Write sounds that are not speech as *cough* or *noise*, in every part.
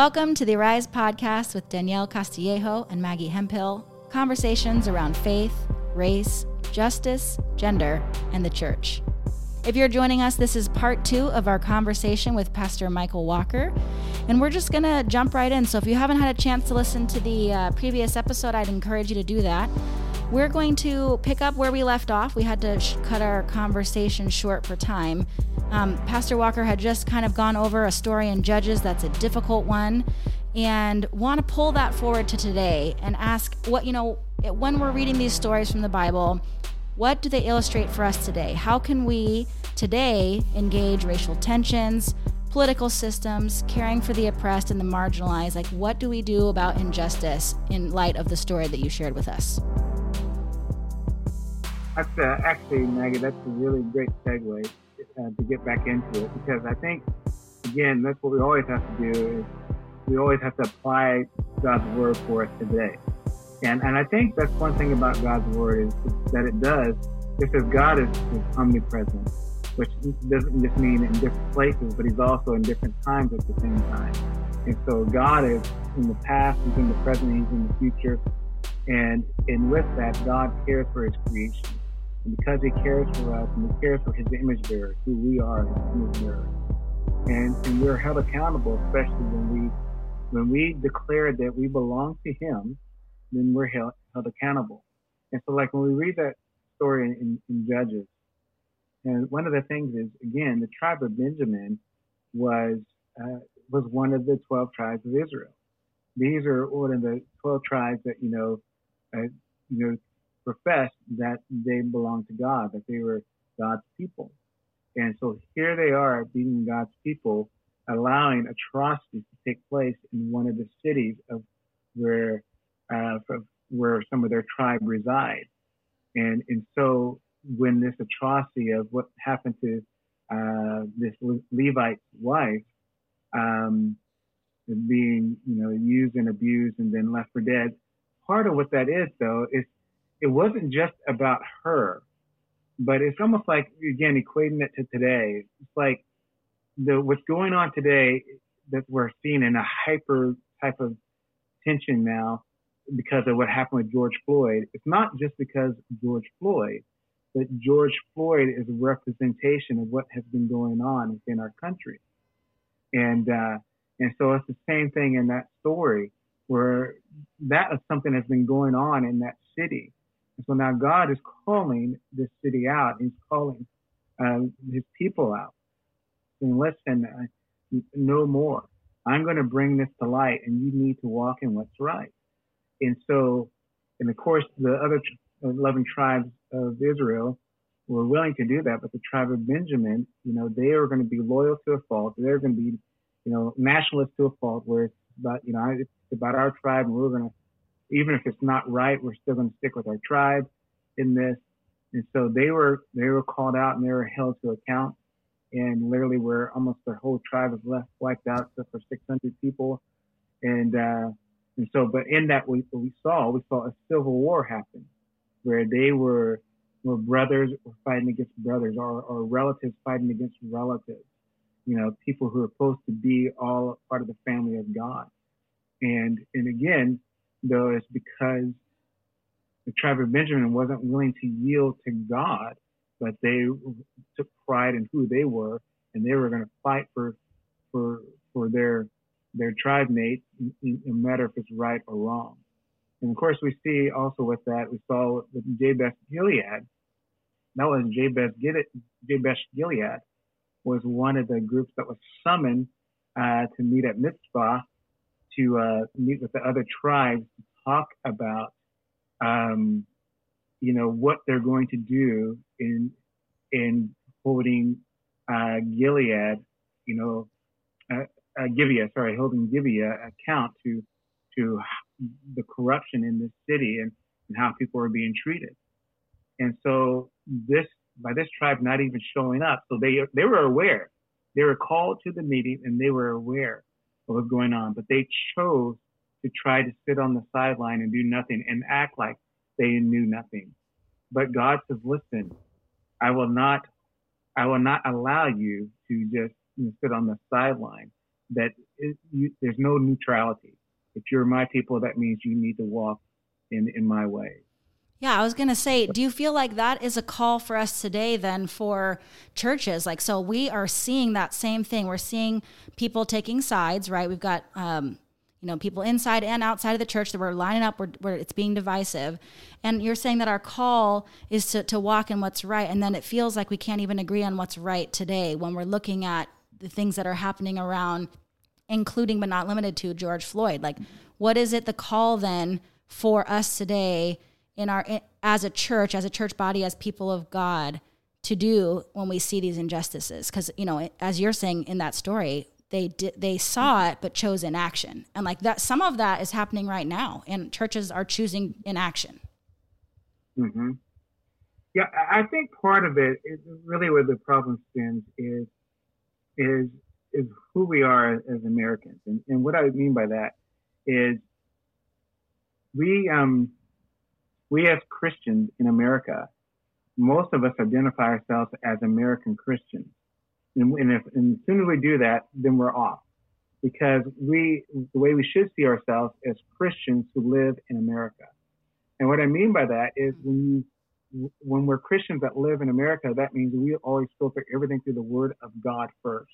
Welcome to the Arise podcast with Danielle Castillejo and Maggie Hemphill. Conversations around faith, race, justice, gender, and the church. If you're joining us, this is part two of our conversation with Pastor Michael Walker. And we're just going to jump right in. So if you haven't had a chance to listen to the uh, previous episode, I'd encourage you to do that. We're going to pick up where we left off. We had to sh- cut our conversation short for time. Um, Pastor Walker had just kind of gone over a story in Judges that's a difficult one and want to pull that forward to today and ask what, you know, when we're reading these stories from the Bible, what do they illustrate for us today? How can we today engage racial tensions, political systems, caring for the oppressed and the marginalized? Like, what do we do about injustice in light of the story that you shared with us? That's uh, actually, Maggie, that's a really great segue uh, to get back into it because I think, again, that's what we always have to do is we always have to apply God's word for us today. And, and I think that's one thing about God's word is, that it does, just as God is, is omnipresent, which doesn't just mean in different places, but he's also in different times at the same time. And so God is in the past, he's in the present, he's in the future. And, and with that, God cares for his creation. And because he cares for us and he cares for his image bearers, who we are his image bearers. And, and we're held accountable, especially when we when we declare that we belong to him, then we're held, held accountable. And so like when we read that story in, in, in Judges, and one of the things is again, the tribe of Benjamin was uh, was one of the twelve tribes of Israel. These are one of the twelve tribes that you know, uh, you know, professed that they belonged to God, that they were God's people. And so here they are being God's people, allowing atrocities to take place in one of the cities of where, uh, where some of their tribe reside. And, and so when this atrocity of what happened to, uh, this Levite's wife, um, being, you know, used and abused and then left for dead. Part of what that is though is it wasn't just about her, but it's almost like again equating it to today. It's like the what's going on today that we're seeing in a hyper type of tension now because of what happened with George Floyd. It's not just because George Floyd, but George Floyd is a representation of what has been going on within our country. And uh, and so it's the same thing in that story where that is something that's been going on in that city. So now God is calling this city out. He's calling uh, his people out. And listen, uh, no more. I'm going to bring this to light, and you need to walk in what's right. And so, and of course, the other 11 tribes of Israel were willing to do that, but the tribe of Benjamin, you know, they are going to be loyal to a fault. They're going to be, you know, nationalist to a fault, where it's about, you know, it's about our tribe, and we're going to even if it's not right, we're still going to stick with our tribe in this. And so they were they were called out and they were held to account. And literally, where almost their whole tribe was left wiped out, except for 600 people. And uh, and so, but in that we we saw we saw a civil war happen, where they were were brothers were fighting against brothers, or, or relatives fighting against relatives. You know, people who are supposed to be all part of the family of God. And and again, though is because the tribe of Benjamin wasn't willing to yield to God, but they took pride in who they were, and they were going to fight for for for their their tribe mates, no matter if it's right or wrong. And of course, we see also with that we saw with Jabesh Gilead. That was Jabesh Jabesh Gilead was one of the groups that was summoned uh, to meet at Mizpah to uh, meet with the other tribes to talk about, um, you know, what they're going to do in in holding uh, Gilead, you know, uh, uh, Gibeah, sorry, holding Gibeah account to to the corruption in this city and, and how people are being treated. And so this by this tribe not even showing up, so they they were aware. They were called to the meeting and they were aware what was going on, but they chose to try to sit on the sideline and do nothing and act like they knew nothing. But God says, listen, I will not, I will not allow you to just you know, sit on the sideline. that you, there's no neutrality. If you're my people, that means you need to walk in, in my way. Yeah, I was going to say, do you feel like that is a call for us today then for churches? Like, so we are seeing that same thing. We're seeing people taking sides, right? We've got, um, you know, people inside and outside of the church that we're lining up where, where it's being divisive. And you're saying that our call is to, to walk in what's right. And then it feels like we can't even agree on what's right today when we're looking at the things that are happening around, including but not limited to George Floyd. Like, what is it the call then for us today? In our as a church, as a church body, as people of God to do when we see these injustices. Because you know as you're saying in that story they did they saw it but chose inaction. And like that some of that is happening right now and churches are choosing inaction. Mm-hmm. yeah i think part of it is really where the problem stems is is is who we are as americans. And, and what i mean by that is we um we as Christians in America, most of us identify ourselves as American Christians. And, and, if, and as soon as we do that, then we're off. Because we, the way we should see ourselves as Christians who live in America. And what I mean by that is when you, when we're Christians that live in America, that means we always filter everything through the Word of God first.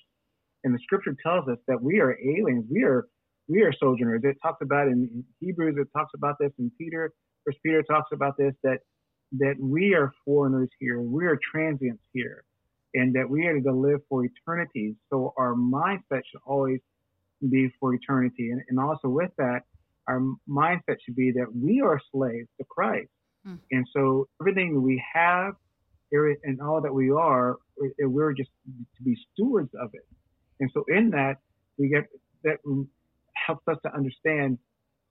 And the Scripture tells us that we are aliens. We are we are sojourners. It talks about in Hebrews. It talks about this in Peter. First Peter talks about this that that we are foreigners here, we are transients here, and that we are to live for eternity. So our mindset should always be for eternity, and, and also with that, our mindset should be that we are slaves to Christ, hmm. and so everything that we have, and all that we are, we're just to be stewards of it. And so in that, we get that helps us to understand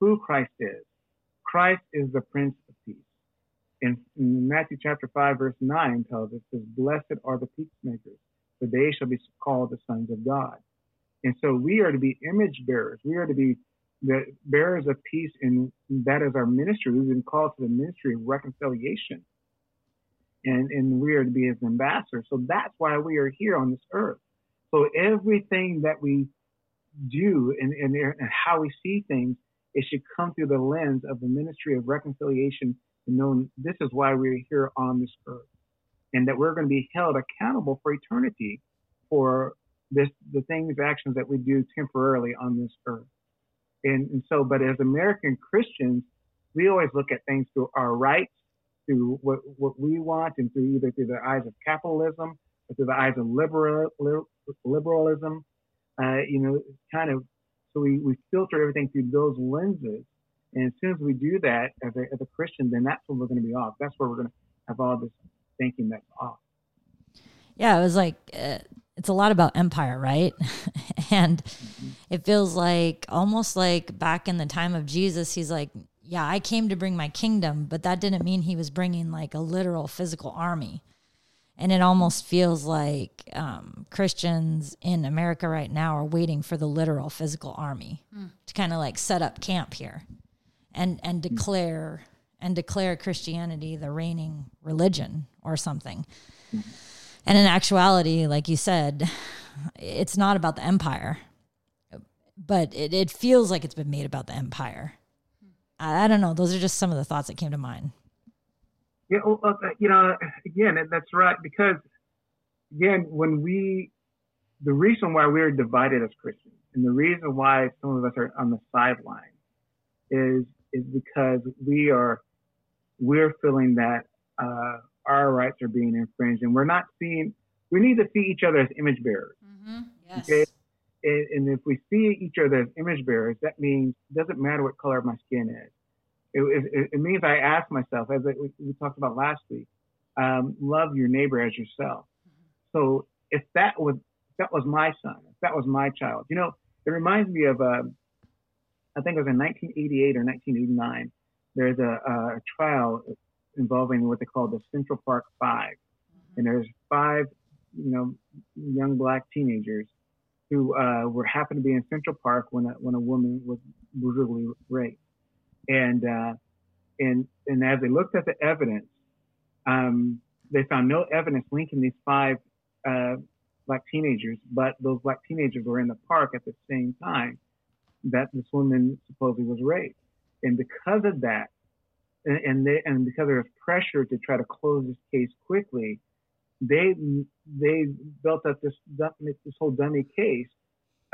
who Christ is Christ is the Prince of Peace. In, Matthew chapter 5, verse 9 tells us, says, Blessed are the peacemakers, for they shall be called the sons of God. And so we are to be image bearers. We are to be the bearers of peace, and that is our ministry. We've been called to the ministry of reconciliation. And, and we are to be his ambassadors. So that's why we are here on this earth. So everything that we do and, and, and how we see things it should come through the lens of the ministry of reconciliation and knowing this is why we're here on this earth and that we're going to be held accountable for eternity for this the things actions that we do temporarily on this earth. And, and so but as american christians we always look at things through our rights through what, what we want and through either through the eyes of capitalism or through the eyes of liberal, liberalism. Uh, you know kind of so we, we filter everything through those lenses. And as soon as we do that as a, as a Christian, then that's when we're going to be off. That's where we're going to have all this thinking that's off. Yeah, it was like, uh, it's a lot about empire, right? *laughs* and mm-hmm. it feels like almost like back in the time of Jesus, he's like, yeah, I came to bring my kingdom, but that didn't mean he was bringing like a literal physical army and it almost feels like um, Christians in America right now are waiting for the literal physical army mm. to kind of like set up camp here, and and declare and declare Christianity the reigning religion or something. And in actuality, like you said, it's not about the empire, but it, it feels like it's been made about the empire. I, I don't know. Those are just some of the thoughts that came to mind. Yeah, well, uh, you know, again, that's right. Because again, when we, the reason why we're divided as Christians, and the reason why some of us are on the sideline, is is because we are we're feeling that uh, our rights are being infringed, and we're not seeing. We need to see each other as image bearers. Mm-hmm. Yes. Okay? And, and if we see each other as image bearers, that means it doesn't matter what color my skin is it, it, it means I ask myself, as we, we talked about last week, um, love your neighbor as yourself. So if that was if that was my son, if that was my child, you know, it reminds me of uh, I think it was in 1988 or 1989. There's a, a trial involving what they call the Central Park 5 and there's five, you know, young black teenagers who uh, were happened to be in Central Park when a, when a woman was brutally raped and uh, and and as they looked at the evidence, um, they found no evidence linking these five uh, black teenagers, but those black teenagers were in the park at the same time that this woman supposedly was raped. And because of that, and, and they and because there was pressure to try to close this case quickly, they they built up this this whole dummy case,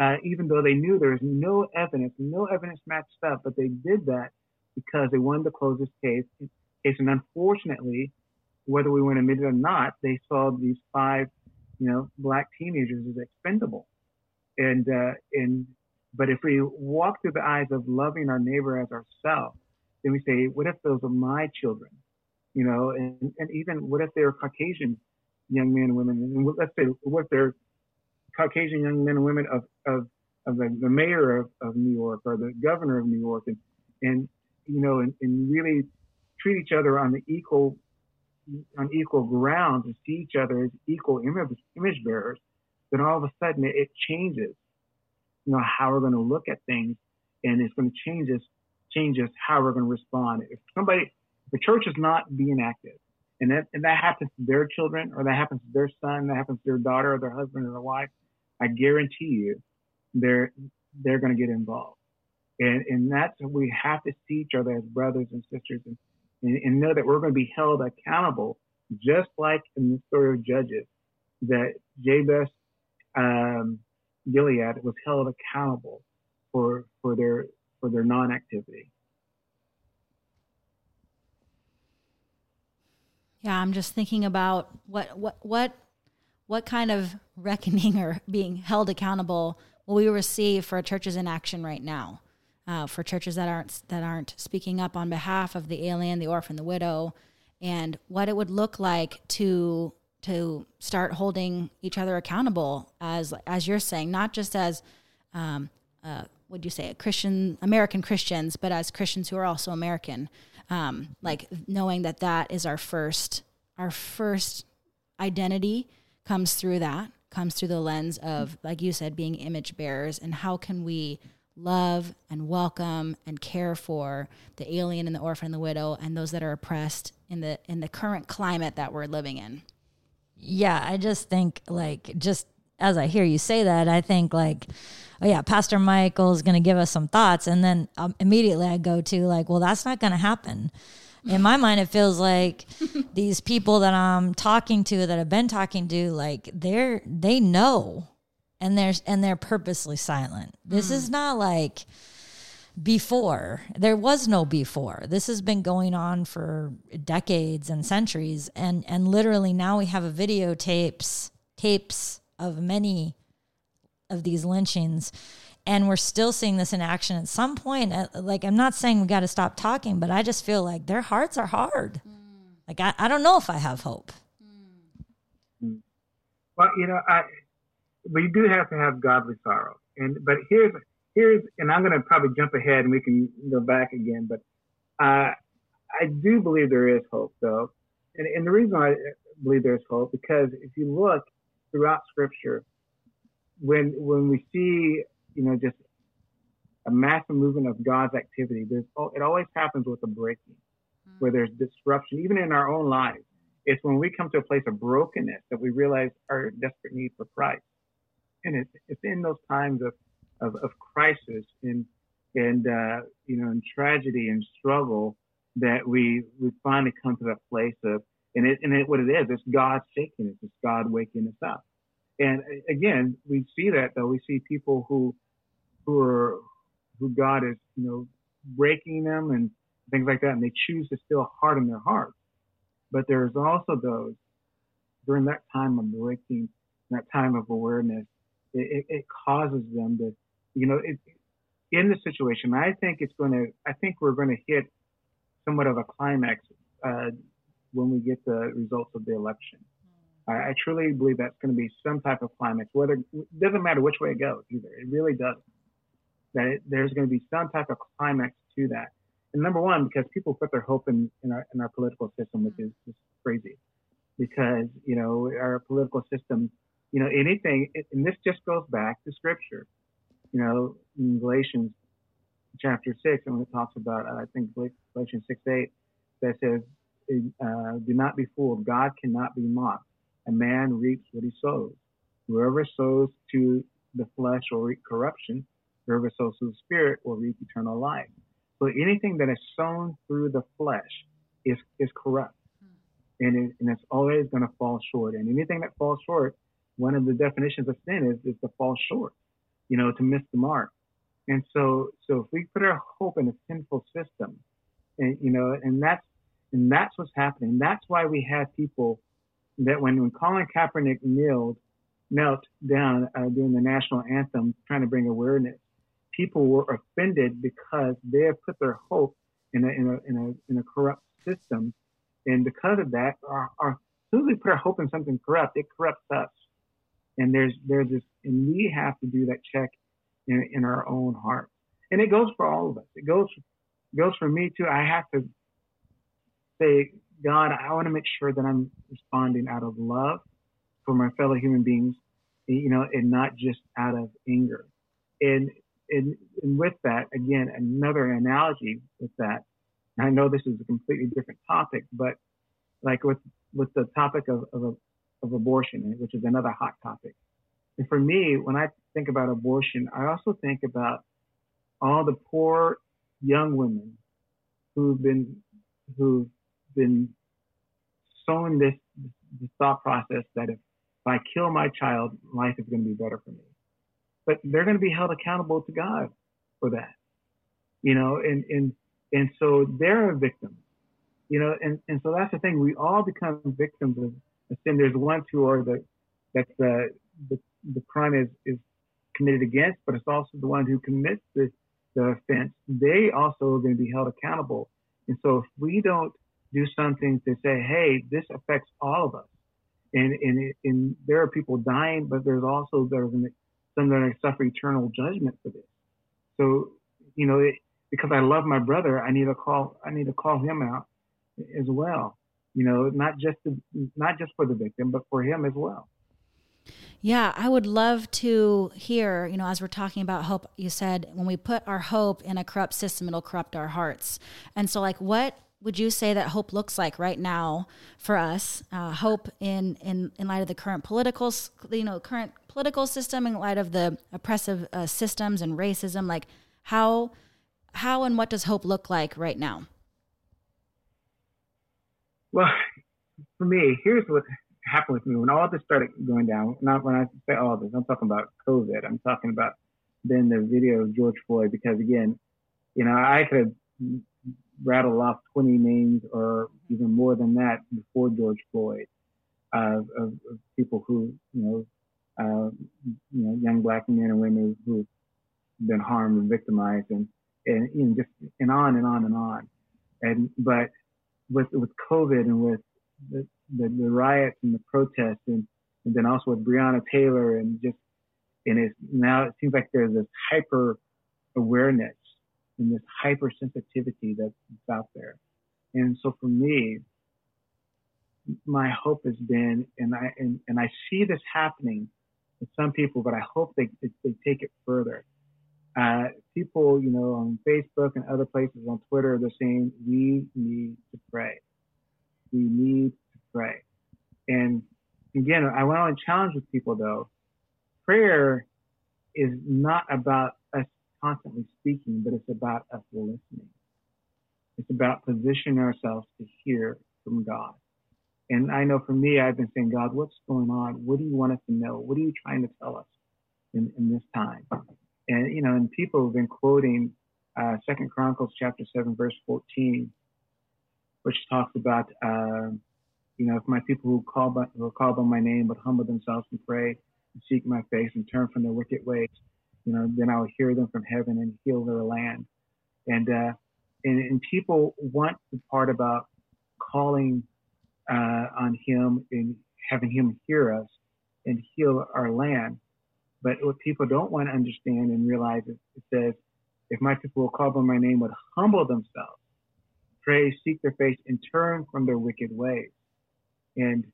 uh, even though they knew there was no evidence, no evidence matched up, but they did that because they wanted to close this case. Case and unfortunately, whether we want to admit it or not, they saw these five, you know, black teenagers as expendable, and uh, and but if we walk through the eyes of loving our neighbor as ourselves, then we say, what if those are my children? You know, and, and even what if they're Caucasian young men and women? And let's say, what if they're Caucasian young men and women of, of, of the, the mayor of, of New York or the governor of New York and, and you know, and, and really treat each other on the equal, on equal grounds and see each other as equal image, image bearers, then all of a sudden it, it changes, you know, how we're going to look at things and it's going to change us change us how we're going to respond. If somebody, the church is not being active, and that, and that happens to their children, or that happens to their son, that happens to their daughter, or their husband, or their wife, I guarantee you, they're they're going to get involved. And and that's we have to see each other as brothers and sisters, and, and, know that we're going to be held accountable, just like in the story of Judges, that Jabesh um, Gilead was held accountable for for their for their non-activity. Yeah, I'm just thinking about what what what what kind of reckoning *laughs* or being held accountable will we receive for churches in action right now, uh, for churches that aren't that aren't speaking up on behalf of the alien, the orphan, the widow, and what it would look like to to start holding each other accountable as as you're saying, not just as um, uh, would you say a Christian American Christians, but as Christians who are also American, um, like knowing that that is our first our first identity comes through that comes through the lens of like you said being image bearers and how can we love and welcome and care for the alien and the orphan and the widow and those that are oppressed in the in the current climate that we're living in yeah i just think like just as i hear you say that i think like oh yeah, Pastor Michael is going to give us some thoughts. And then um, immediately I go to like, well, that's not going to happen. In my mind, it feels like *laughs* these people that I'm talking to, that I've been talking to, like they're they know, and they're and they're purposely silent. This mm. is not like before. There was no before. This has been going on for decades and centuries, and and literally now we have a videotapes tapes of many of these lynchings and we're still seeing this in action at some point uh, like i'm not saying we got to stop talking but i just feel like their hearts are hard mm. like I, I don't know if i have hope mm. well you know i we do have to have godly sorrow and but here's here's and i'm going to probably jump ahead and we can go back again but uh, i do believe there is hope though and, and the reason i believe there's hope because if you look throughout scripture when when we see you know just a massive movement of God's activity, there's it always happens with a breaking, mm-hmm. where there's disruption, even in our own lives. It's when we come to a place of brokenness that we realize our desperate need for Christ, and it's it's in those times of of, of crisis and and uh, you know in tragedy and struggle that we we finally come to that place of and it and it, what it is it's God shaking us, it's God waking us up. And again, we see that though. We see people who, who are, who God is, you know, breaking them and things like that, and they choose to still harden their hearts. But there's also those during that time of breaking, that time of awareness, it, it, causes them to, you know, it, in the situation. I think it's going to. I think we're going to hit somewhat of a climax uh, when we get the results of the election. I, I truly believe that's going to be some type of climax. Whether it doesn't matter which way it goes either. It really doesn't. That it, there's going to be some type of climax to that. And number one, because people put their hope in, in our in our political system, which is just crazy. Because you know our political system, you know anything, and this just goes back to Scripture. You know, in Galatians chapter six, and when it talks about, I think Galatians six eight, that says, uh, "Do not be fooled. God cannot be mocked." a man reaps what he sows. Whoever sows to the flesh will reap corruption. Whoever sows to the spirit will reap eternal life. So anything that is sown through the flesh is, is corrupt. And, it, and it's always going to fall short. And anything that falls short, one of the definitions of sin is, is to fall short, you know, to miss the mark. And so, so if we put our hope in a sinful system, and you know, and that's and that's what's happening. That's why we have people that when when Colin Kaepernick kneeled knelt down uh, during the national anthem, trying to bring awareness, people were offended because they have put their hope in a in a in a, in a corrupt system, and because of that, our, our as soon as we put our hope in something corrupt, it corrupts us. And there's there's this, and we have to do that check in, in our own heart. And it goes for all of us. It goes goes for me too. I have to say, God, I want to make sure that I'm responding out of love for my fellow human beings, you know, and not just out of anger. And and, and with that, again, another analogy with that. I know this is a completely different topic, but like with with the topic of of, of abortion, which is another hot topic. And for me, when I think about abortion, I also think about all the poor young women who've been who've been sown this, this thought process that if, if I kill my child, life is going to be better for me. But they're going to be held accountable to God for that, you know, and and and so they're a victim, you know, and and so that's the thing. We all become victims of sin. There's ones who are the that the the, the crime is is committed against, but it's also the one who commits the, the offense. They also are going to be held accountable. And so if we don't do something to say, hey, this affects all of us, and and, and there are people dying, but there's also there's some that are suffer eternal judgment for this. So you know, it, because I love my brother, I need to call I need to call him out as well. You know, not just to, not just for the victim, but for him as well. Yeah, I would love to hear, you know, as we're talking about hope, you said when we put our hope in a corrupt system, it'll corrupt our hearts. And so, like, what would you say that hope looks like right now for us? Uh, hope in, in, in light of the current political, you know, current political system, in light of the oppressive uh, systems and racism, like how, how and what does hope look like right now? Well, for me, here's what happened with me when all this started going down. Not when I say all this, I'm talking about COVID. I'm talking about then the video of George Floyd because again, you know, I could have rattled off 20 names or even more than that before George Floyd uh, of, of, people who, you know, uh, you know, young black men and women who've been harmed and victimized and, and, know, just, and on and on and on. And, but with, with COVID and with the, the, the riots and the protests and, and then also with Breonna Taylor and just, and it's now it seems like there's this hyper awareness and this hypersensitivity that's out there. And so for me, my hope has been, and I and, and I see this happening with some people, but I hope they they take it further. Uh, people, you know, on Facebook and other places on Twitter, they're saying we need to pray. We need to pray. And again, I want to challenge with people though. Prayer is not about us constantly speaking, but it's about us listening. It's about positioning ourselves to hear from God. And I know for me, I've been saying, God, what's going on? What do you want us to know? What are you trying to tell us in, in this time? And, you know, and people have been quoting uh, Second Chronicles chapter 7, verse 14, which talks about, uh, you know, if my people who call by, who call by my name would humble themselves and pray and seek my face and turn from their wicked ways, you know, then I will hear them from heaven and heal their land. And, uh, and, and people want the part about calling, uh, on him and having him hear us and heal our land. But what people don't want to understand and realize is it says, if my people will call by my name would humble themselves, pray, seek their face, and turn from their wicked ways. And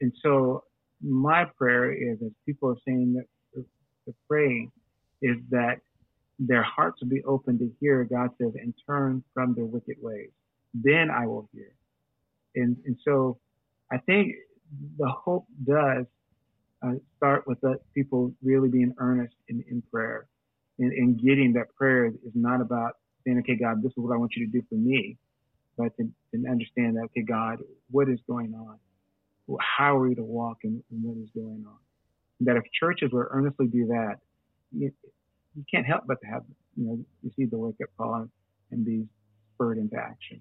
and so my prayer is as people are saying that uh, they're praying, is that their hearts will be open to hear God says, and turn from their wicked ways. Then I will hear. And, and so I think the hope does uh, start with the people really being earnest in, in prayer and, and getting that prayer is not about saying, okay, God, this is what I want you to do for me, but to, to understand that, okay, God, what is going on? How are we to walk in what is going on? And that if churches were earnestly do that, you, you can't help but to have, you know, receive the wake up call and, and be spurred into action.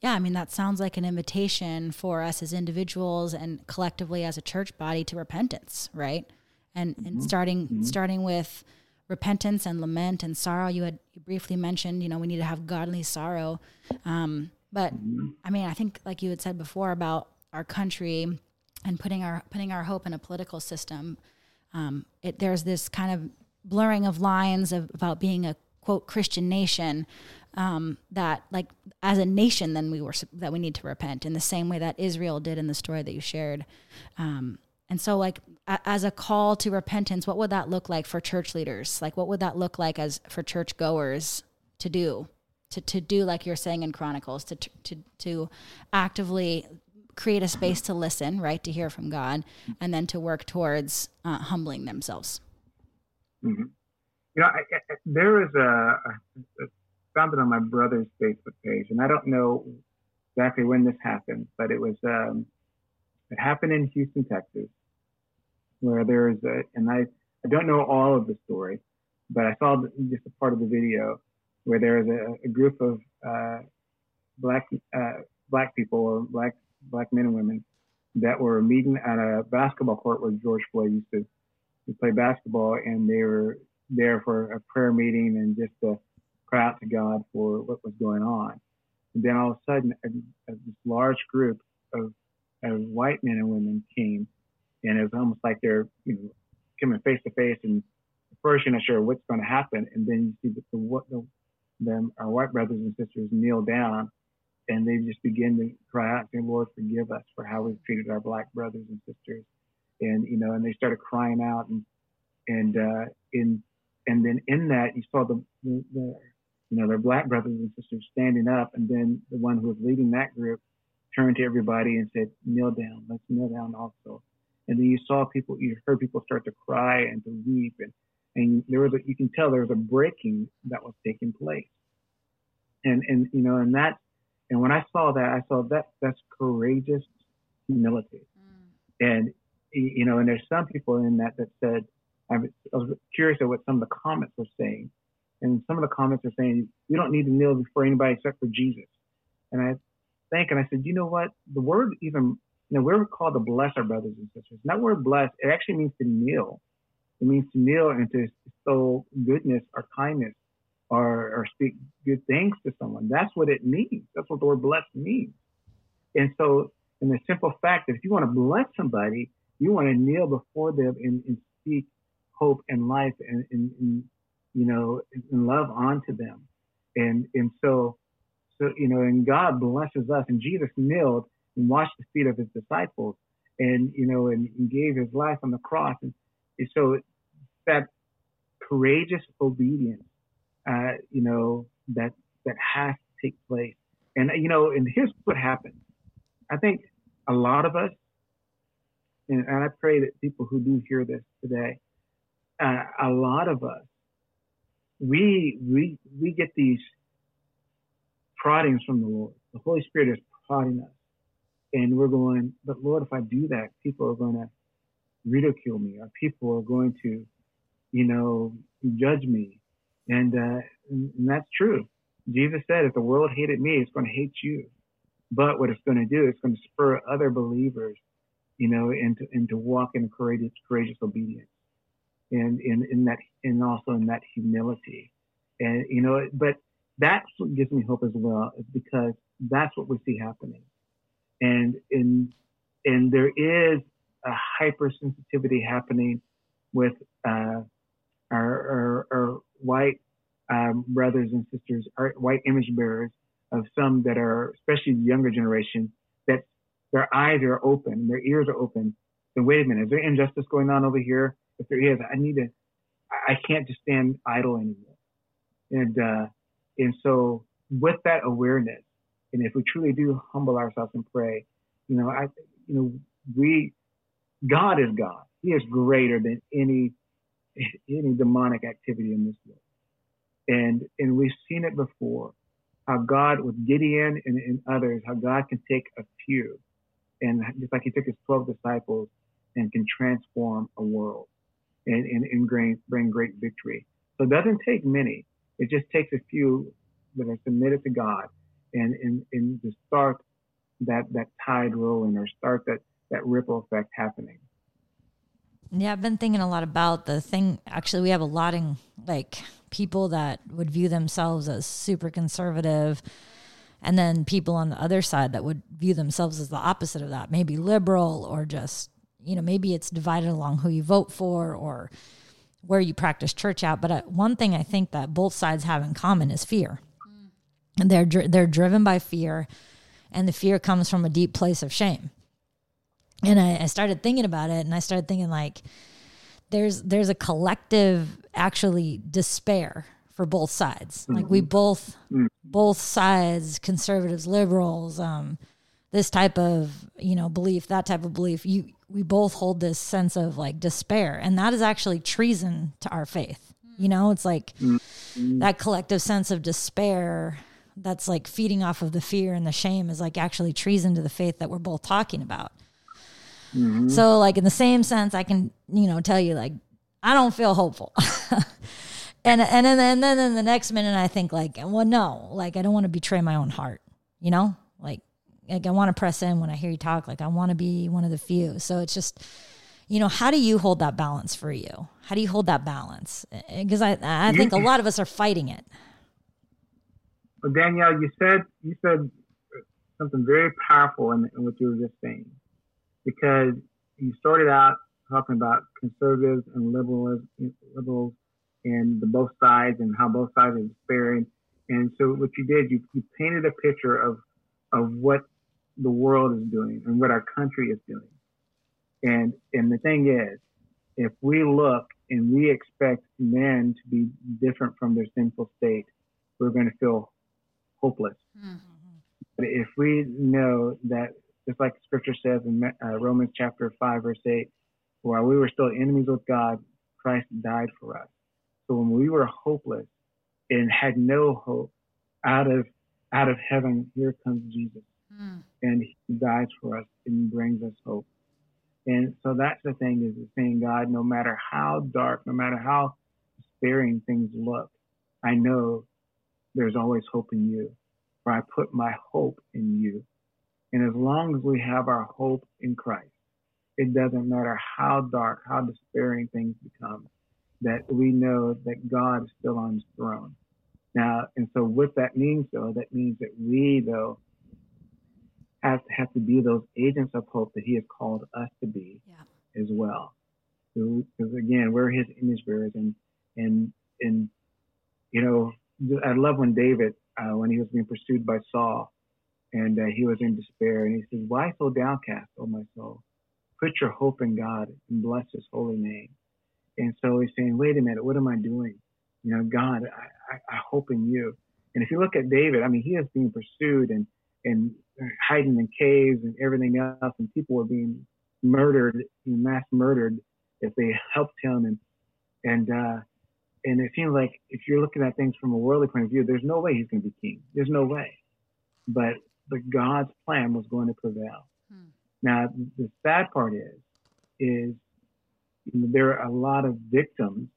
Yeah, I mean, that sounds like an invitation for us as individuals and collectively as a church body to repentance, right? And, mm-hmm. and starting, mm-hmm. starting with repentance and lament and sorrow. You had you briefly mentioned, you know, we need to have godly sorrow. Um, but mm-hmm. I mean, I think like you had said before about our country and putting our, putting our hope in a political system. Um, it, there's this kind of blurring of lines of, about being a quote Christian nation um, that like as a nation then we were that we need to repent in the same way that Israel did in the story that you shared. Um, and so like a, as a call to repentance, what would that look like for church leaders? Like what would that look like as for church goers to do? To, to do like you're saying in Chronicles, to, to, to actively create a space to listen, right, to hear from God, and then to work towards uh, humbling themselves. Mm-hmm. You know, I, I, there is a, a, found it on my brother's Facebook page, and I don't know exactly when this happened, but it was um, it happened in Houston, Texas, where there is a, and I I don't know all of the story, but I saw just a part of the video where there is a, a group of uh, black uh, black people or black black men and women that were meeting at a basketball court where George Floyd used to, to play basketball, and they were there for a prayer meeting and just to cry out to God for what was going on. And then all of a sudden, a, a, this large group of, of white men and women came, and it was almost like they're you know coming face to face, and first you're not sure what's going to happen, and then you see the, the, the them our white brothers and sisters kneel down, and they just begin to cry out, saying, "Lord, forgive us for how we've treated our black brothers and sisters," and you know, and they started crying out, and and uh, in and then in that you saw the, the, the you know, their black brothers and sisters standing up, and then the one who was leading that group turned to everybody and said, "Kneel down. Let's kneel down also." And then you saw people, you heard people start to cry and to weep, and and there was a, you can tell there was a breaking that was taking place, and and you know, and that, and when I saw that, I saw that that's courageous humility, mm. and you know, and there's some people in that that said, I was curious at what some of the comments were saying and some of the comments are saying, we don't need to kneel before anybody except for Jesus. And I think, and I said, you know what? The word even, you know, we're called to bless our brothers and sisters. And that word bless, it actually means to kneel. It means to kneel and to show goodness or kindness or, or speak good things to someone. That's what it means. That's what the word bless means. And so, in the simple fact that if you want to bless somebody, you want to kneel before them and, and speak hope and life and, and, and you know, and love onto them. And, and so, so, you know, and God blesses us and Jesus knelt and washed the feet of his disciples and, you know, and, and gave his life on the cross. And, and so that courageous obedience, uh, you know, that, that has to take place. And, you know, and here's what happens. I think a lot of us, and, and I pray that people who do hear this today, uh, a lot of us we we we get these proddings from the Lord. The Holy Spirit is prodding us, and we're going. But Lord, if I do that, people are going to ridicule me, or people are going to, you know, judge me, and, uh, and, that's true. Jesus said, if the world hated me, it's going to hate you. But what it's going to do, it's going to spur other believers, you know, into into walk in courageous courageous obedience and in, in that and also in that humility. And you know, but that's what gives me hope as well, because that's what we see happening. And in and there is a hypersensitivity happening with uh, our, our, our, white um, brothers and sisters, our white image bearers of some that are, especially the younger generation, that their eyes are open, their ears are open. So wait a minute, is there injustice going on over here? If there is, I need to, I can't just stand idle anymore. And, uh, and so with that awareness, and if we truly do humble ourselves and pray, you know, I, you know, we, God is God. He is greater than any any demonic activity in this world. And and we've seen it before, how God with Gideon and, and others, how God can take a few, and just like He took His twelve disciples, and can transform a world, and and, and bring, bring great victory. So it doesn't take many. It just takes a few that are submitted to God, and and and to start that that tide rolling or start that that ripple effect happening. Yeah, I've been thinking a lot about the thing. Actually, we have a lot of like people that would view themselves as super conservative, and then people on the other side that would view themselves as the opposite of that, maybe liberal or just you know maybe it's divided along who you vote for or where you practice church out. But uh, one thing I think that both sides have in common is fear, mm. and they're they're driven by fear, and the fear comes from a deep place of shame and I, I started thinking about it and I started thinking like there's there's a collective actually despair for both sides. Mm-hmm. Like we both mm-hmm. both sides, conservatives, liberals, um, this type of, you know, belief, that type of belief, you we both hold this sense of like despair. And that is actually treason to our faith. You know, it's like mm-hmm. that collective sense of despair that's like feeding off of the fear and the shame is like actually treason to the faith that we're both talking about. Mm-hmm. So like in the same sense, I can you know tell you like I don't feel hopeful. *laughs* and and then and then in the next minute I think like well no like I don't want to betray my own heart you know like I want to press in when I hear you talk like I want to be one of the few so it's just you know how do you hold that balance for you how do you hold that balance eh, eh, because I I think a lot of us are fighting it. Well, Danielle, you said you said something very powerful in, in what you were just saying because you started out talking about conservatives and liberals, liberals and the both sides and how both sides are despairing. And so what you did, you, you painted a picture of, of what the world is doing and what our country is doing. And, and the thing is, if we look and we expect men to be different from their sinful state, we're going to feel hopeless. Mm-hmm. But if we know that just like scripture says in uh, Romans chapter 5, verse 8, while we were still enemies with God, Christ died for us. So when we were hopeless and had no hope, out of out of heaven, here comes Jesus. Mm. And he dies for us and brings us hope. And so that's the thing is saying, God, no matter how dark, no matter how despairing things look, I know there's always hope in you. For I put my hope in you. And as long as we have our hope in Christ, it doesn't matter how dark, how despairing things become, that we know that God is still on his throne. Now, and so what that means though, that means that we though to have to be those agents of hope that he has called us to be yeah. as well. Because again, we're his image bearers and, and, and, you know, I love when David, uh, when he was being pursued by Saul, and uh, he was in despair. And he says, Why so downcast, O my soul? Put your hope in God and bless his holy name. And so he's saying, Wait a minute, what am I doing? You know, God, I, I, I hope in you. And if you look at David, I mean, he is being pursued and, and hiding in caves and everything else, and people were being murdered, mass murdered if they helped him. And, and, uh, and it seems like if you're looking at things from a worldly point of view, there's no way he's going to be king. There's no way. But but God's plan was going to prevail. Hmm. Now, the sad part is, is there are a lot of victims,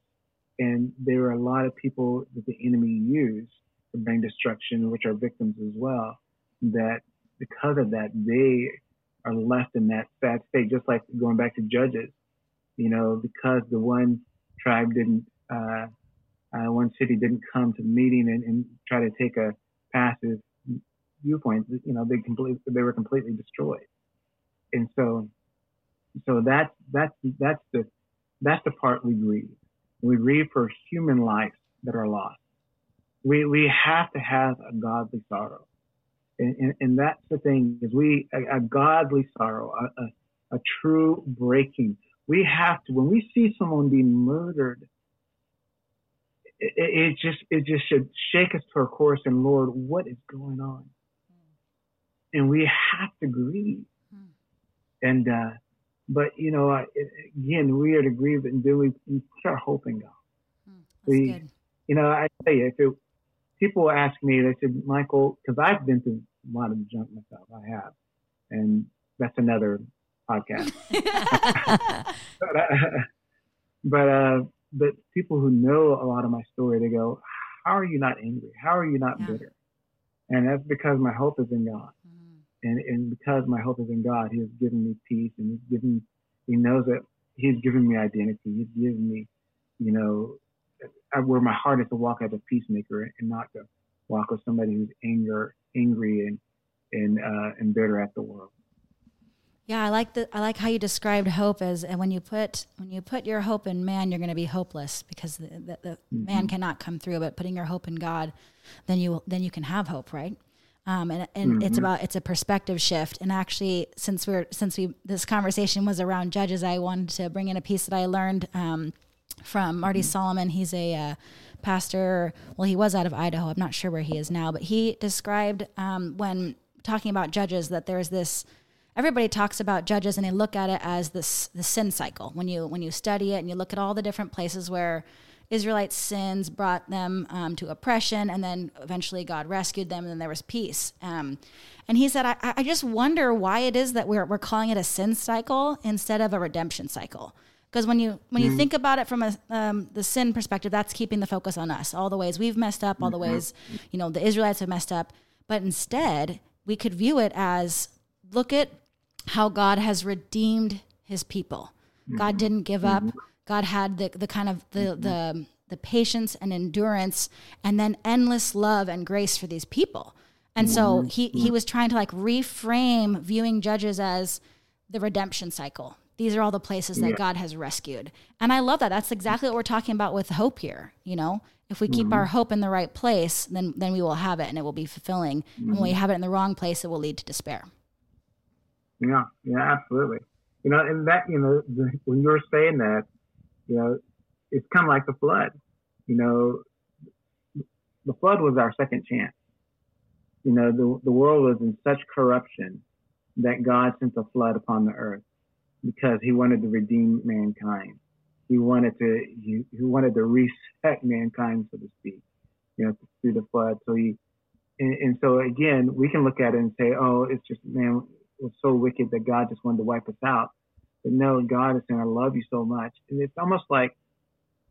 and there are a lot of people that the enemy used to bring destruction, which are victims as well. That because of that, they are left in that sad state, just like going back to Judges. You know, because the one tribe didn't, uh, uh, one city didn't come to the meeting and, and try to take a passive viewpoint, you know, they completely they were completely destroyed. And so, so that's that's that's the that's the part we grieve. We grieve for human lives that are lost. We we have to have a godly sorrow, and and, and that's the thing is we a, a godly sorrow, a, a, a true breaking. We have to when we see someone being murdered it, it, just it just should shake us to our course and Lord, what is going on? and we have to grieve. Hmm. And uh, but you know, again, we are to grieve and then we, we put our hope in God. Hmm, we, good. you know, I tell you, if it, people ask me, they said, Michael, because I've been through a lot of junk myself, I have, and that's another podcast. *laughs* *laughs* but, uh, but, uh, but people who know a lot of my story, they go, "How are you not angry? How are you not Yeah. bitter?" And that's because my hope is in God, Mm. and and because my hope is in God, He has given me peace, and He's given, He knows that He's given me identity. He's given me, you know, uh, where my heart is to walk as a peacemaker and not to walk with somebody who's anger, angry, and and uh, and bitter at the world. Yeah, I like the I like how you described hope as and when you put when you put your hope in man, you're going to be hopeless because the, the, the man cannot come through. But putting your hope in God, then you then you can have hope, right? Um, and and it's about it's a perspective shift. And actually, since we're since we this conversation was around judges, I wanted to bring in a piece that I learned um, from Marty Solomon. He's a uh, pastor. Well, he was out of Idaho. I'm not sure where he is now, but he described um, when talking about judges that there's this. Everybody talks about judges and they look at it as this the sin cycle. When you when you study it and you look at all the different places where Israelites' sins brought them um, to oppression, and then eventually God rescued them, and then there was peace. Um, and he said, I, I just wonder why it is that we're, we're calling it a sin cycle instead of a redemption cycle. Because when you when you mm. think about it from a um, the sin perspective, that's keeping the focus on us, all the ways we've messed up, all the mm-hmm. ways you know the Israelites have messed up. But instead, we could view it as look at how God has redeemed His people. God mm-hmm. didn't give up. Mm-hmm. God had the the kind of the the the patience and endurance, and then endless love and grace for these people. And so he he was trying to like reframe viewing judges as the redemption cycle. These are all the places that God has rescued. And I love that. That's exactly what we're talking about with hope here, you know? If we keep mm-hmm. our hope in the right place, then then we will have it and it will be fulfilling. And when we mm-hmm. have it in the wrong place, it will lead to despair. Yeah, yeah, absolutely. You know, and that, you know, the, when you're saying that, you know, it's kind of like the flood. You know, the flood was our second chance. You know, the, the world was in such corruption that God sent a flood upon the earth because he wanted to redeem mankind. He wanted to, he, he wanted to reset mankind, so to speak, you know, through the flood. So he, and, and so again, we can look at it and say, oh, it's just, man, was so wicked that God just wanted to wipe us out. But no, God is saying, I love you so much. And it's almost like,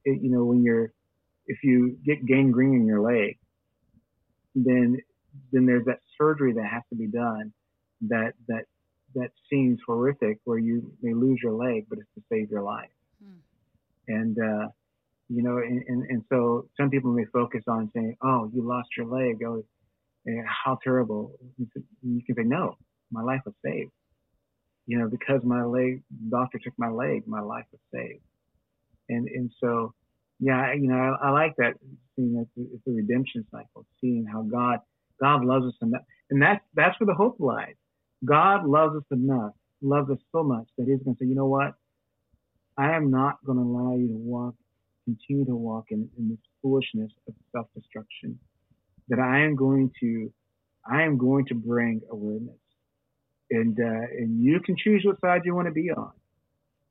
it, you know, when you're, if you get gangrene in your leg, then, then there's that surgery that has to be done that, that, that seems horrific where you may lose your leg, but it's to save your life. And, uh, you know, and, and, and so some people may focus on saying, oh, you lost your leg. Oh, how terrible. You can say, no, my life was saved. You know, because my leg, doctor took my leg, my life was saved. And, and so, yeah, you know, I, I like that, seeing that it's a redemption cycle, seeing how God, God loves us enough. And that's, that's where the hope lies. God loves us enough, loves us so much that he's going to say, you know what? I am not going to allow you to walk, continue to walk in, in this foolishness of self-destruction. That I am going to, I am going to bring awareness and uh, and you can choose what side you want to be on.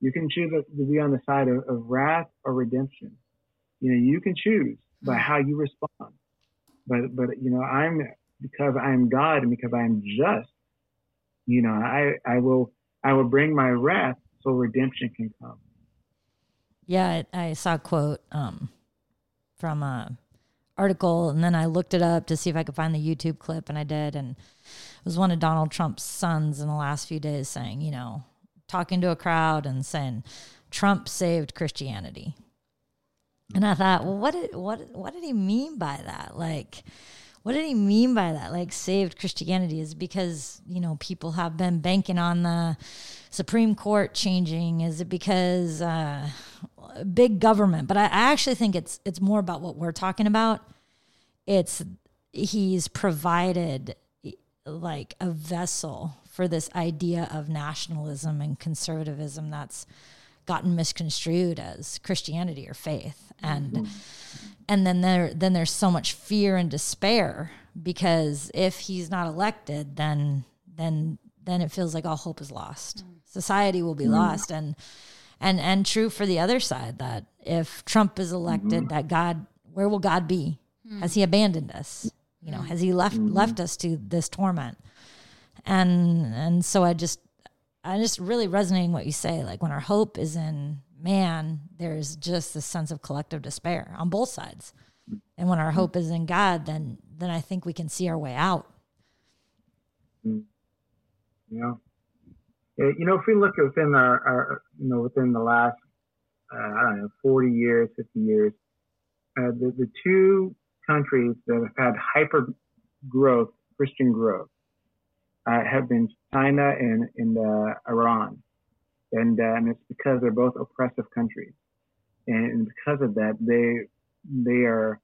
You can choose to be on the side of, of wrath or redemption. You know, you can choose by how you respond. But but you know, I'm because I am God and because I am just. You know, I I will I will bring my wrath so redemption can come. Yeah, I, saw a quote um, from a article, and then I looked it up to see if I could find the YouTube clip, and I did, and it was one of Donald Trump's sons in the last few days saying, you know, talking to a crowd and saying, Trump saved Christianity. And I thought, well, what did what what did he mean by that? Like, what did he mean by that? Like, saved Christianity is because you know people have been banking on the Supreme Court changing. Is it because uh, big government? But I, I actually think it's it's more about what we're talking about. It's he's provided like a vessel for this idea of nationalism and conservatism that's gotten misconstrued as Christianity or faith and mm-hmm. and then there then there's so much fear and despair because if he's not elected then then then it feels like all hope is lost. Mm. Society will be mm. lost, and and and true for the other side that if Trump is elected, mm-hmm. that God, where will God be? Mm. Has He abandoned us? You know, has He left mm-hmm. left us to this torment? And and so I just I just really resonating what you say. Like when our hope is in man, there's just this sense of collective despair on both sides. And when our hope is in God, then then I think we can see our way out. Mm. Yeah. You know, if we look within our, our you know, within the last, uh, I don't know, 40 years, 50 years, uh, the, the two countries that have had hyper growth, Christian growth, uh, have been China and, and uh, Iran. And, uh, and it's because they're both oppressive countries. And because of that, they, they are,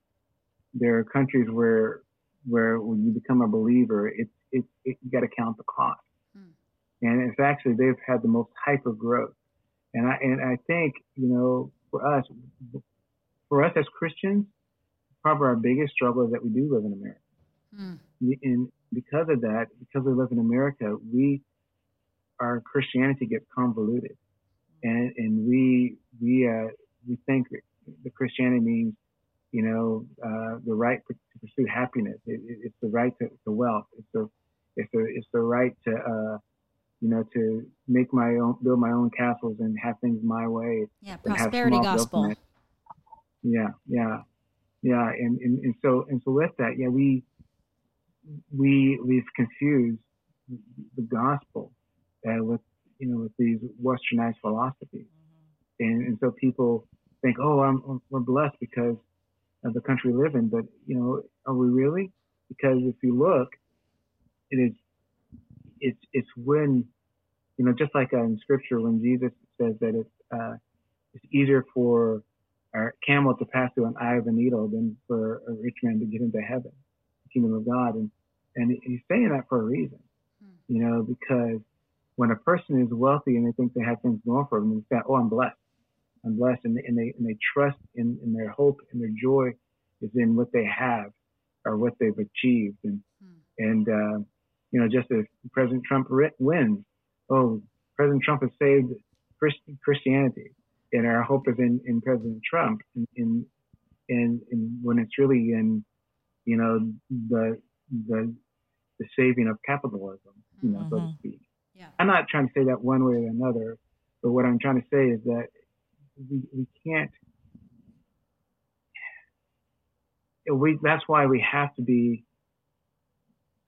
they're countries where, where when you become a believer, it's, it's, it, you got to count the cost. Hmm. And it's actually, they've had the most hyper growth. And I, and I think, you know, for us, for us as Christians, probably our biggest struggle is that we do live in America. Hmm. And because of that, because we live in America, we our Christianity gets convoluted, and and we we uh, we think the Christianity means you know uh, the right to pursue happiness. It, it, it's the right to, to, wealth. It's the it's the it's the right to uh, you know to make my own build my own castles and have things my way. Yeah, prosperity gospel. Yeah, yeah, yeah, and, and and so and so with that, yeah, we we we've confused the gospel uh, with you know with these westernized philosophies, mm-hmm. and and so people think, oh, I'm we're blessed because of the country we live in, but you know, are we really? Because if you look, it is it's it's when you know just like uh, in scripture when Jesus says that it's uh, it's easier for a camel to pass through an eye of a needle than for a rich man to get into heaven kingdom of God. And, and he's saying that for a reason, hmm. you know, because when a person is wealthy and they think they have things going for them, they say, oh, I'm blessed. I'm blessed. And, they and they, and they trust in, in their hope and their joy is in what they have or what they've achieved. And, hmm. and, uh, you know, just as President Trump wins, oh, President Trump has saved Christianity and our hope is in, in President Trump and in, in, in when it's really in you know, the the the saving of capitalism, you know, mm-hmm. so to mm-hmm. speak. Yeah. I'm not trying to say that one way or another, but what I'm trying to say is that we, we can't. We that's why we have to be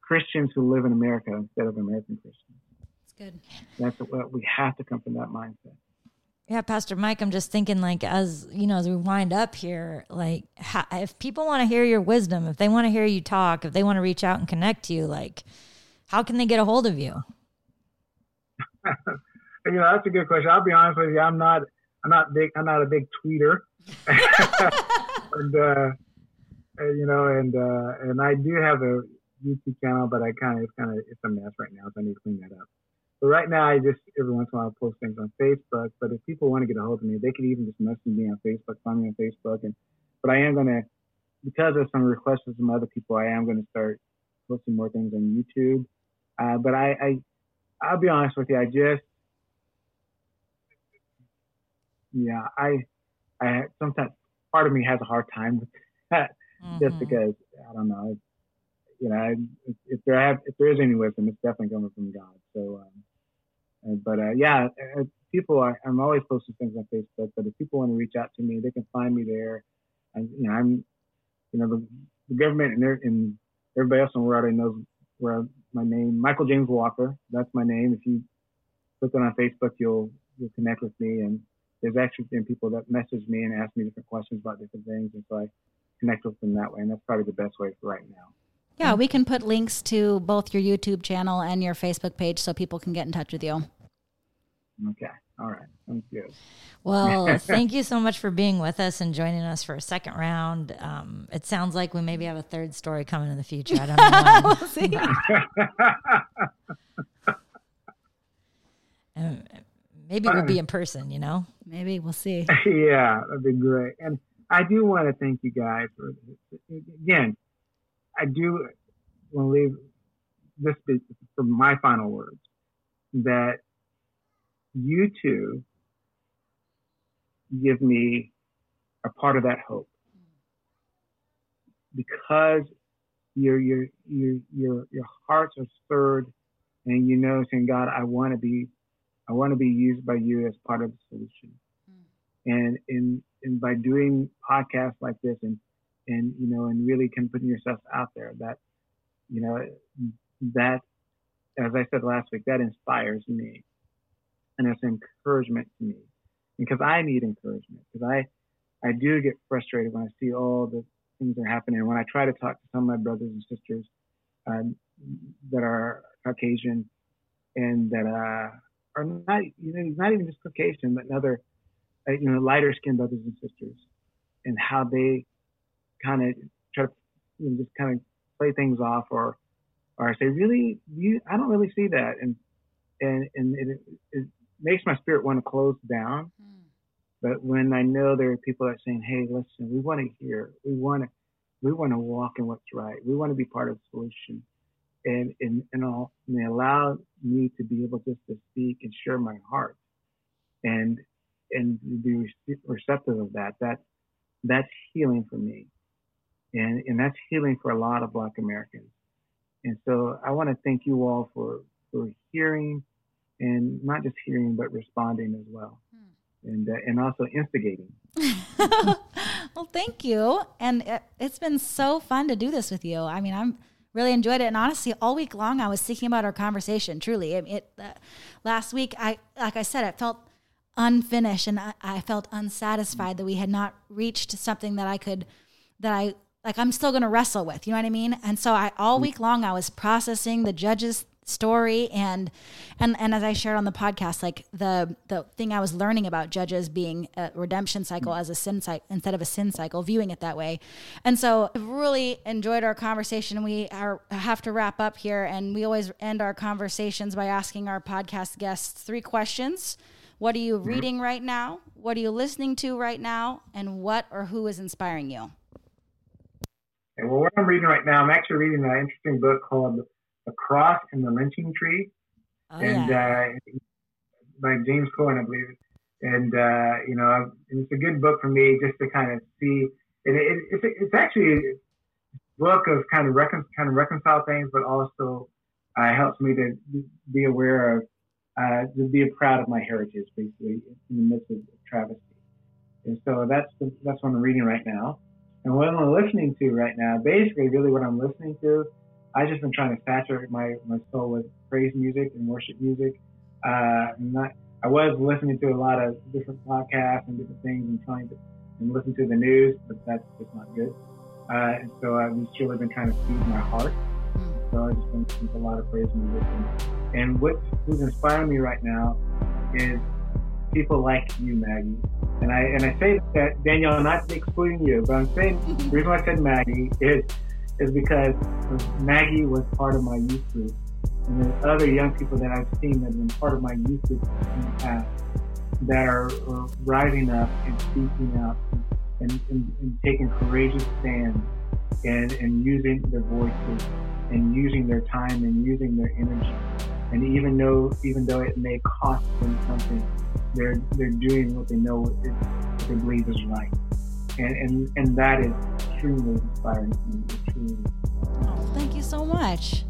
Christians who live in America instead of American Christians. That's good. That's what we have to come from that mindset. Yeah, Pastor Mike, I'm just thinking like as you know, as we wind up here, like how, if people want to hear your wisdom, if they want to hear you talk, if they want to reach out and connect to you, like how can they get a hold of you? *laughs* you know, that's a good question. I'll be honest with you, I'm not, I'm not big, I'm not a big tweeter, *laughs* and uh, you know, and uh, and I do have a YouTube channel, but I kind of, it's kind of, it's a mess right now, so I need to clean that up. But right now, I just every once in a while post things on Facebook. But if people want to get a hold of me, they could even just message me on Facebook, find me on Facebook. And but I am gonna, because of some requests from other people, I am gonna start posting more things on YouTube. Uh, but I, I, I'll be honest with you, I just, yeah, I, I sometimes part of me has a hard time with that, mm-hmm. just because I don't know. You know, if, if there have, if there is any wisdom, it's definitely coming from God. So, um, uh, but uh, yeah, uh, people are. I'm always posting things on Facebook. But if people want to reach out to me, they can find me there. And you know, I'm, you know, the, the government and, and everybody else in the world already knows where my name, Michael James Walker. That's my name. If you click on Facebook, you'll you'll connect with me. And there's actually been people that message me and ask me different questions about different things, and so I connect with them that way. And that's probably the best way for right now. Yeah, we can put links to both your YouTube channel and your Facebook page so people can get in touch with you. Okay. All right. Sounds good. Well, *laughs* thank you so much for being with us and joining us for a second round. Um, it sounds like we maybe have a third story coming in the future. I don't know. *laughs* we'll see. *laughs* maybe we'll be in person, you know? Maybe we'll see. Yeah, that'd be great. And I do want to thank you guys for, again, I do want to leave this for my final words that you two give me a part of that hope. Because your your your your your hearts are stirred and you know saying God I want to be I want to be used by you as part of the solution. Mm. and in and by doing podcasts like this and and you know and really can putting yourself out there that you know that as I said last week that inspires me and it's encouragement to me. Because I need encouragement because I I do get frustrated when I see all the things that are happening. When I try to talk to some of my brothers and sisters um, that are Caucasian and that uh, are not, you know, not even just Caucasian, but other, uh, you know, lighter skinned brothers and sisters, and how they kind of try to you know, just kind of play things off or or say, really, you, I don't really see that, and and and it, it makes my spirit want to close down. Mm but when I know there are people that are saying, "Hey, listen, we want to hear, we want to, we want to walk in what's right, we want to be part of the solution," and and and, all, and they allow me to be able just to speak and share my heart, and and be receptive of that. That that's healing for me, and and that's healing for a lot of Black Americans. And so I want to thank you all for for hearing, and not just hearing but responding as well and uh, and also instigating. *laughs* well, thank you, and it, has been so fun to do this with you. I mean, I'm really enjoyed it, and honestly, all week long I was thinking about our conversation. Truly, it, it uh, last week I like I said, it felt unfinished, and I, I felt unsatisfied that we had not reached something that I could that I like I'm still going to wrestle with, you know what I mean? And so I all week long I was processing the judges story. And and and as I shared on the podcast like the the thing I was learning about judges being a redemption cycle as a sin cycle instead of a sin cycle viewing it that way. And so I've really enjoyed our conversation. We are have to wrap up here and we always end our conversations by asking our podcast guests three questions. What are you mm-hmm. reading right now? What are you listening to right now? And what or who is inspiring you? Well, what I'm reading right now, I'm actually reading an interesting book called the Cross and the Lynching Tree, oh, and yeah. uh, by James Cone, I believe. And uh, you know, it's a good book for me just to kind of see. And it, it's it's actually a book of kind of recon, kind of reconcile things, but also uh, helps me to be aware of uh, to be proud of my heritage, basically in the midst of travesty. And so that's the, that's what I'm reading right now. And what I'm listening to right now, basically, really what I'm listening to I've just been trying to saturate my, my soul with praise music and worship music. Uh, not, I was listening to a lot of different podcasts and different things and trying to and listen to the news, but that's just not good. Uh, and so I've just really been trying to feed my heart. So I've just been listening to a lot of praise music. And, and what who's inspiring me right now is people like you, Maggie. And I and I say that Danielle, not excluding you, but I'm saying the reason why I said Maggie is is because Maggie was part of my youth group. And there's other young people that I've seen that have been part of my youth group in the past that are, are rising up and speaking up and, and, and taking courageous stands and, and using their voices and using their time and using their energy. And even though even though it may cost them something, they're they're doing what they know what they believe is right and and, and that is extremely inspiring to me. Truly. Oh, thank you so much.